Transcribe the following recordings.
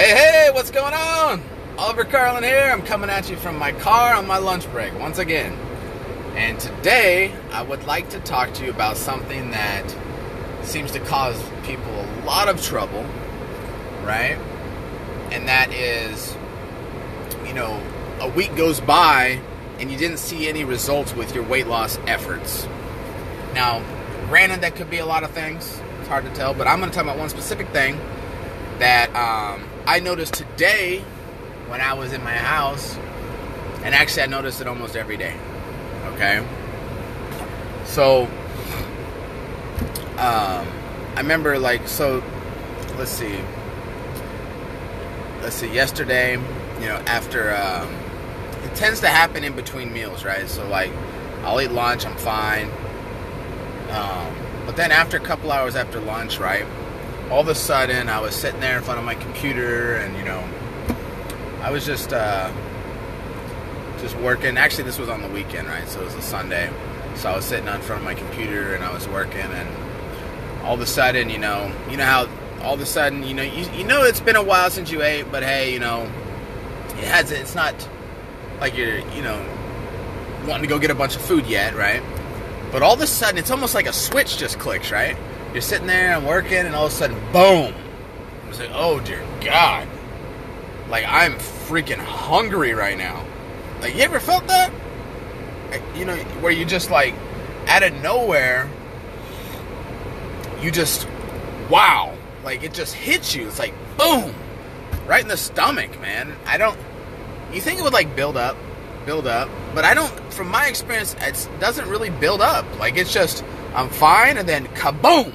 Hey, hey, what's going on? Oliver Carlin here. I'm coming at you from my car on my lunch break once again. And today, I would like to talk to you about something that seems to cause people a lot of trouble, right? And that is, you know, a week goes by and you didn't see any results with your weight loss efforts. Now, granted, that could be a lot of things. It's hard to tell, but I'm going to talk about one specific thing that um, I noticed today when I was in my house, and actually I noticed it almost every day. Okay, so um, I remember like so. Let's see. Let's see. Yesterday, you know, after um, it tends to happen in between meals, right? So like, I'll eat lunch, I'm fine. Um, but then after a couple hours after lunch, right? All of a sudden I was sitting there in front of my computer and you know I was just uh, just working. Actually, this was on the weekend, right? So it was a Sunday. So I was sitting in front of my computer and I was working, and all of a sudden, you know, you know how all of a sudden, you know, you, you know it's been a while since you ate, but hey, you know, it has it's not like you're you know wanting to go get a bunch of food yet, right? But all of a sudden, it's almost like a switch just clicks, right? You're sitting there and working, and all of a sudden, boom! I'm like, oh dear God! Like I'm freaking hungry right now. Like you ever felt that? You know, where you just like out of nowhere, you just wow! Like it just hits you. It's like boom, right in the stomach, man. I don't. You think it would like build up, build up, but I don't. From my experience, it doesn't really build up. Like it's just I'm fine, and then kaboom!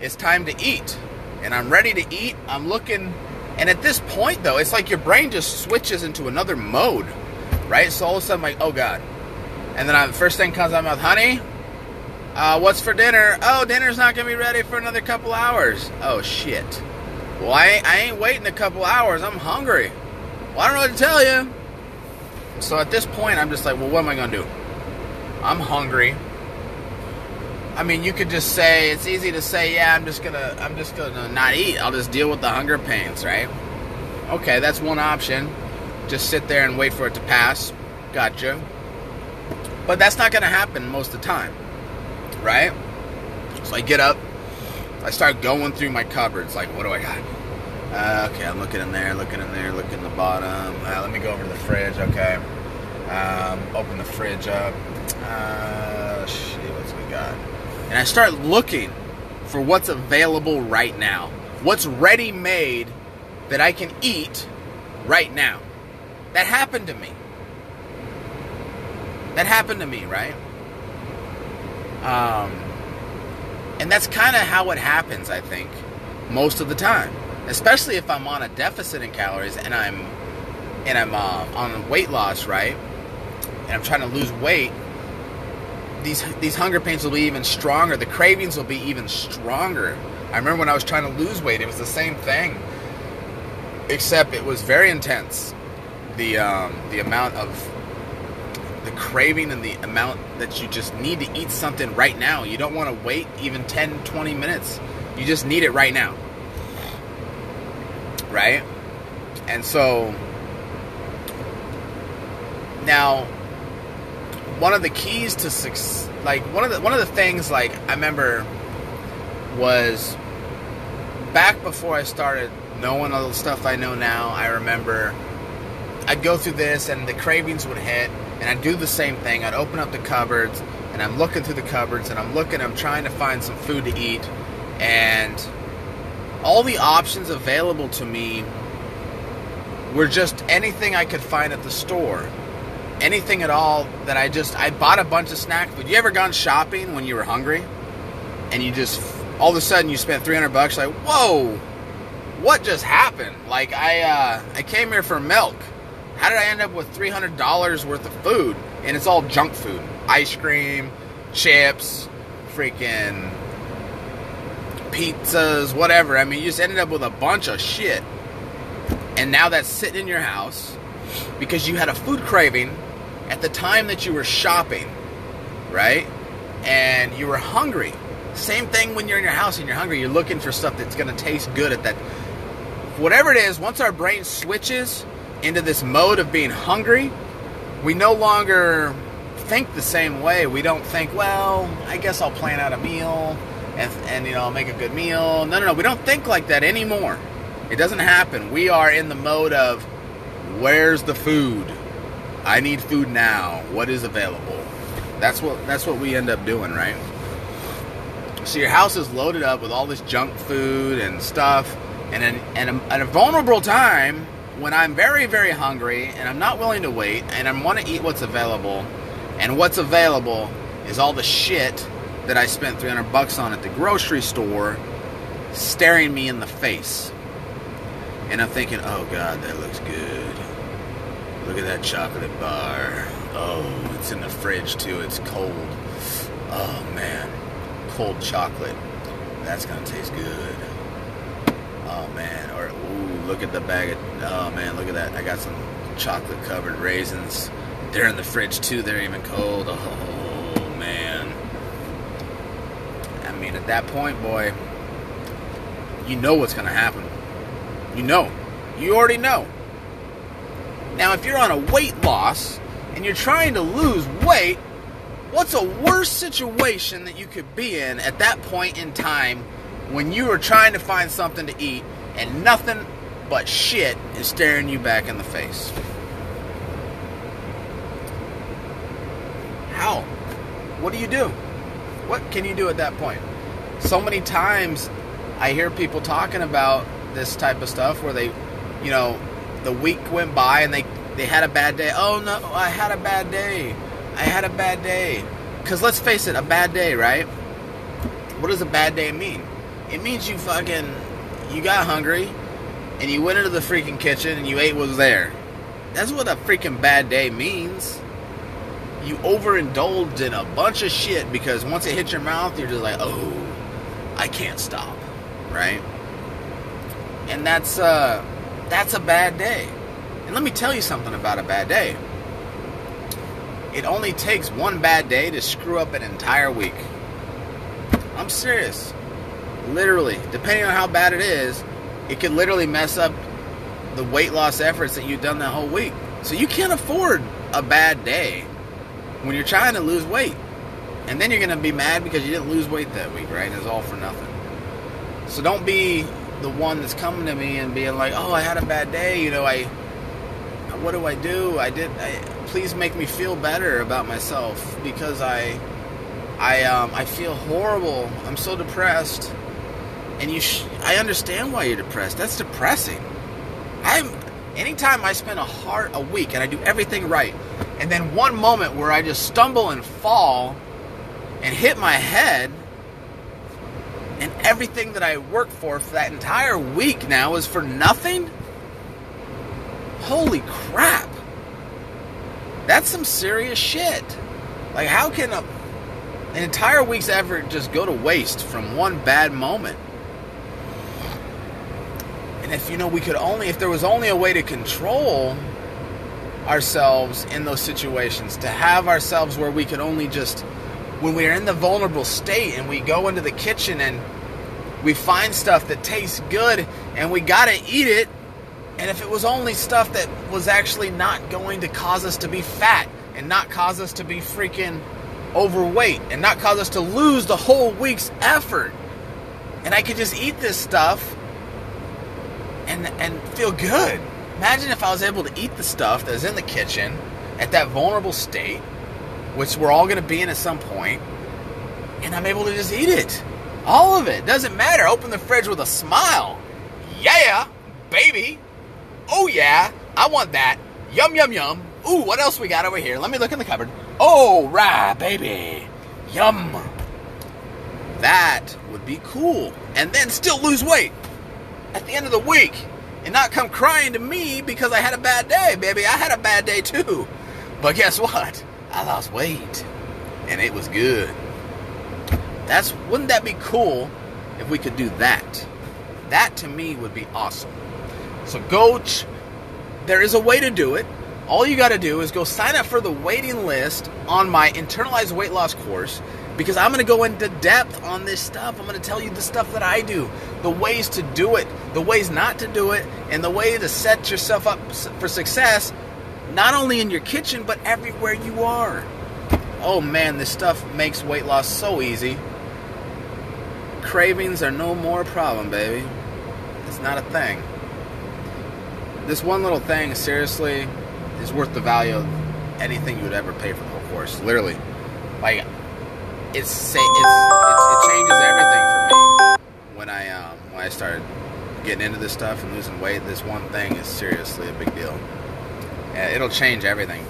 It's time to eat, and I'm ready to eat. I'm looking, and at this point though, it's like your brain just switches into another mode, right? So all of a sudden, I'm like, oh god, and then the first thing comes out of my mouth, honey. Uh, what's for dinner? Oh, dinner's not gonna be ready for another couple hours. Oh shit. Well, I ain't, I ain't waiting a couple hours. I'm hungry. Well, I don't know what to tell you. So at this point, I'm just like, well, what am I gonna do? I'm hungry. I mean, you could just say it's easy to say, yeah, I'm just gonna, I'm just gonna not eat. I'll just deal with the hunger pains, right? Okay, that's one option. Just sit there and wait for it to pass. Gotcha. But that's not gonna happen most of the time, right? So I get up, I start going through my cupboards. Like, what do I got? Uh, okay, I'm looking in there, looking in there, looking in the bottom. Uh, let me go over to the fridge. Okay. Um, open the fridge up. Uh, shit, what's we got? And I start looking for what's available right now, what's ready made that I can eat right now. That happened to me. That happened to me, right? Um, and that's kind of how it happens, I think, most of the time. Especially if I'm on a deficit in calories and I'm and I'm uh, on weight loss, right? And I'm trying to lose weight these these hunger pains will be even stronger. The cravings will be even stronger. I remember when I was trying to lose weight, it was the same thing, except it was very intense. The um, the amount of the craving and the amount that you just need to eat something right now. You don't want to wait even 10, 20 minutes. You just need it right now. Right? And so now one of the keys to success, like one of the one of the things, like I remember, was back before I started knowing all the stuff I know now. I remember I'd go through this, and the cravings would hit, and I'd do the same thing. I'd open up the cupboards, and I'm looking through the cupboards, and I'm looking. I'm trying to find some food to eat, and all the options available to me were just anything I could find at the store anything at all that I just I bought a bunch of snack food. You ever gone shopping when you were hungry, and you just all of a sudden you spent three hundred bucks? Like, whoa, what just happened? Like I uh, I came here for milk. How did I end up with three hundred dollars worth of food? And it's all junk food: ice cream, chips, freaking pizzas, whatever. I mean, you just ended up with a bunch of shit. And now that's sitting in your house because you had a food craving at the time that you were shopping, right? And you were hungry. Same thing when you're in your house and you're hungry. You're looking for stuff that's going to taste good at that whatever it is, once our brain switches into this mode of being hungry, we no longer think the same way. We don't think, well, I guess I'll plan out a meal and, and you know, I'll make a good meal. No, no, no. We don't think like that anymore. It doesn't happen. We are in the mode of, where's the food? I need food now. What is available? That's what that's what we end up doing, right? So your house is loaded up with all this junk food and stuff, and and at a vulnerable time when I'm very very hungry and I'm not willing to wait and I want to eat what's available, and what's available is all the shit that I spent 300 bucks on at the grocery store staring me in the face. And I'm thinking, oh God, that looks good. Look at that chocolate bar. Oh, it's in the fridge too. It's cold. Oh man, cold chocolate. That's gonna taste good. Oh man, or ooh, look at the bag of. Oh man, look at that. I got some chocolate covered raisins. They're in the fridge too. They're even cold. Oh man. I mean, at that point, boy, you know what's gonna happen. You know. You already know. Now, if you're on a weight loss and you're trying to lose weight, what's a worse situation that you could be in at that point in time when you are trying to find something to eat and nothing but shit is staring you back in the face? How? What do you do? What can you do at that point? So many times I hear people talking about this type of stuff where they, you know, the week went by and they they had a bad day. Oh no, I had a bad day. I had a bad day. Cuz let's face it, a bad day, right? What does a bad day mean? It means you fucking you got hungry and you went into the freaking kitchen and you ate what was there. That's what a freaking bad day means. You overindulged in a bunch of shit because once it hits your mouth, you're just like, "Oh, I can't stop." Right? And that's uh that's a bad day. And let me tell you something about a bad day. It only takes one bad day to screw up an entire week. I'm serious. Literally, depending on how bad it is, it could literally mess up the weight loss efforts that you've done that whole week. So you can't afford a bad day when you're trying to lose weight. And then you're going to be mad because you didn't lose weight that week, right? It's all for nothing. So don't be the one that's coming to me and being like, "Oh, I had a bad day. You know, I what do I do? I did. I, please make me feel better about myself because I, I, um, I feel horrible. I'm so depressed." And you, sh- I understand why you're depressed. That's depressing. I'm. Anytime I spend a hard a week and I do everything right, and then one moment where I just stumble and fall, and hit my head and everything that I worked for for that entire week now is for nothing? Holy crap. That's some serious shit. Like, how can a, an entire week's effort just go to waste from one bad moment? And if, you know, we could only, if there was only a way to control ourselves in those situations, to have ourselves where we could only just when we're in the vulnerable state and we go into the kitchen and we find stuff that tastes good and we gotta eat it and if it was only stuff that was actually not going to cause us to be fat and not cause us to be freaking overweight and not cause us to lose the whole week's effort and i could just eat this stuff and and feel good. Imagine if i was able to eat the stuff that's in the kitchen at that vulnerable state which we're all going to be in at some point, and I'm able to just eat it. All of it. Doesn't matter. Open the fridge with a smile. Yeah, baby. Oh, yeah. I want that. Yum, yum, yum. Ooh, what else we got over here? Let me look in the cupboard. Oh, right, baby. Yum. That would be cool. And then still lose weight at the end of the week and not come crying to me because I had a bad day, baby. I had a bad day too. But guess what? I lost weight and it was good. That's wouldn't that be cool if we could do that? That to me would be awesome. So go ch- there is a way to do it. All you got to do is go sign up for the waiting list on my internalized weight loss course because I'm going to go into depth on this stuff. I'm going to tell you the stuff that I do, the ways to do it, the ways not to do it, and the way to set yourself up for success, not only in your kitchen, but everywhere you are. Oh man, this stuff makes weight loss so easy. Cravings are no more a problem, baby. It's not a thing. This one little thing, seriously, is worth the value of anything you would ever pay for the whole course. Literally. Like, it's, it's, it's it changes everything for me when I um, when I started getting into this stuff and losing weight. This one thing is seriously a big deal. Yeah, it'll change everything.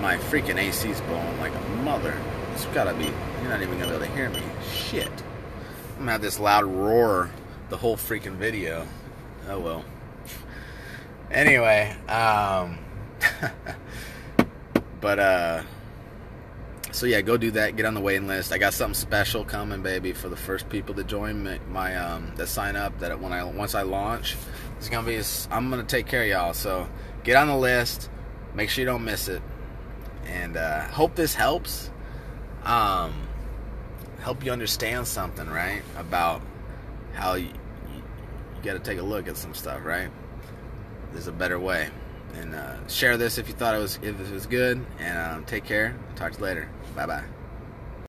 My freaking AC's blowing like a mother. It's gotta be. You're not even gonna be able to hear me. Shit. I'm gonna have this loud roar the whole freaking video. Oh well. Anyway, um, but uh so yeah, go do that. Get on the waiting list. I got something special coming, baby, for the first people that join my, my um that sign up. That when I once I launch, it's gonna be. I'm gonna take care of y'all. So get on the list. Make sure you don't miss it. And uh, hope this helps. Um, help you understand something, right? About how you, you, you got to take a look at some stuff, right? There's a better way and uh, share this if you thought it was if it was good. And um, take care. Talk to you later. Bye bye.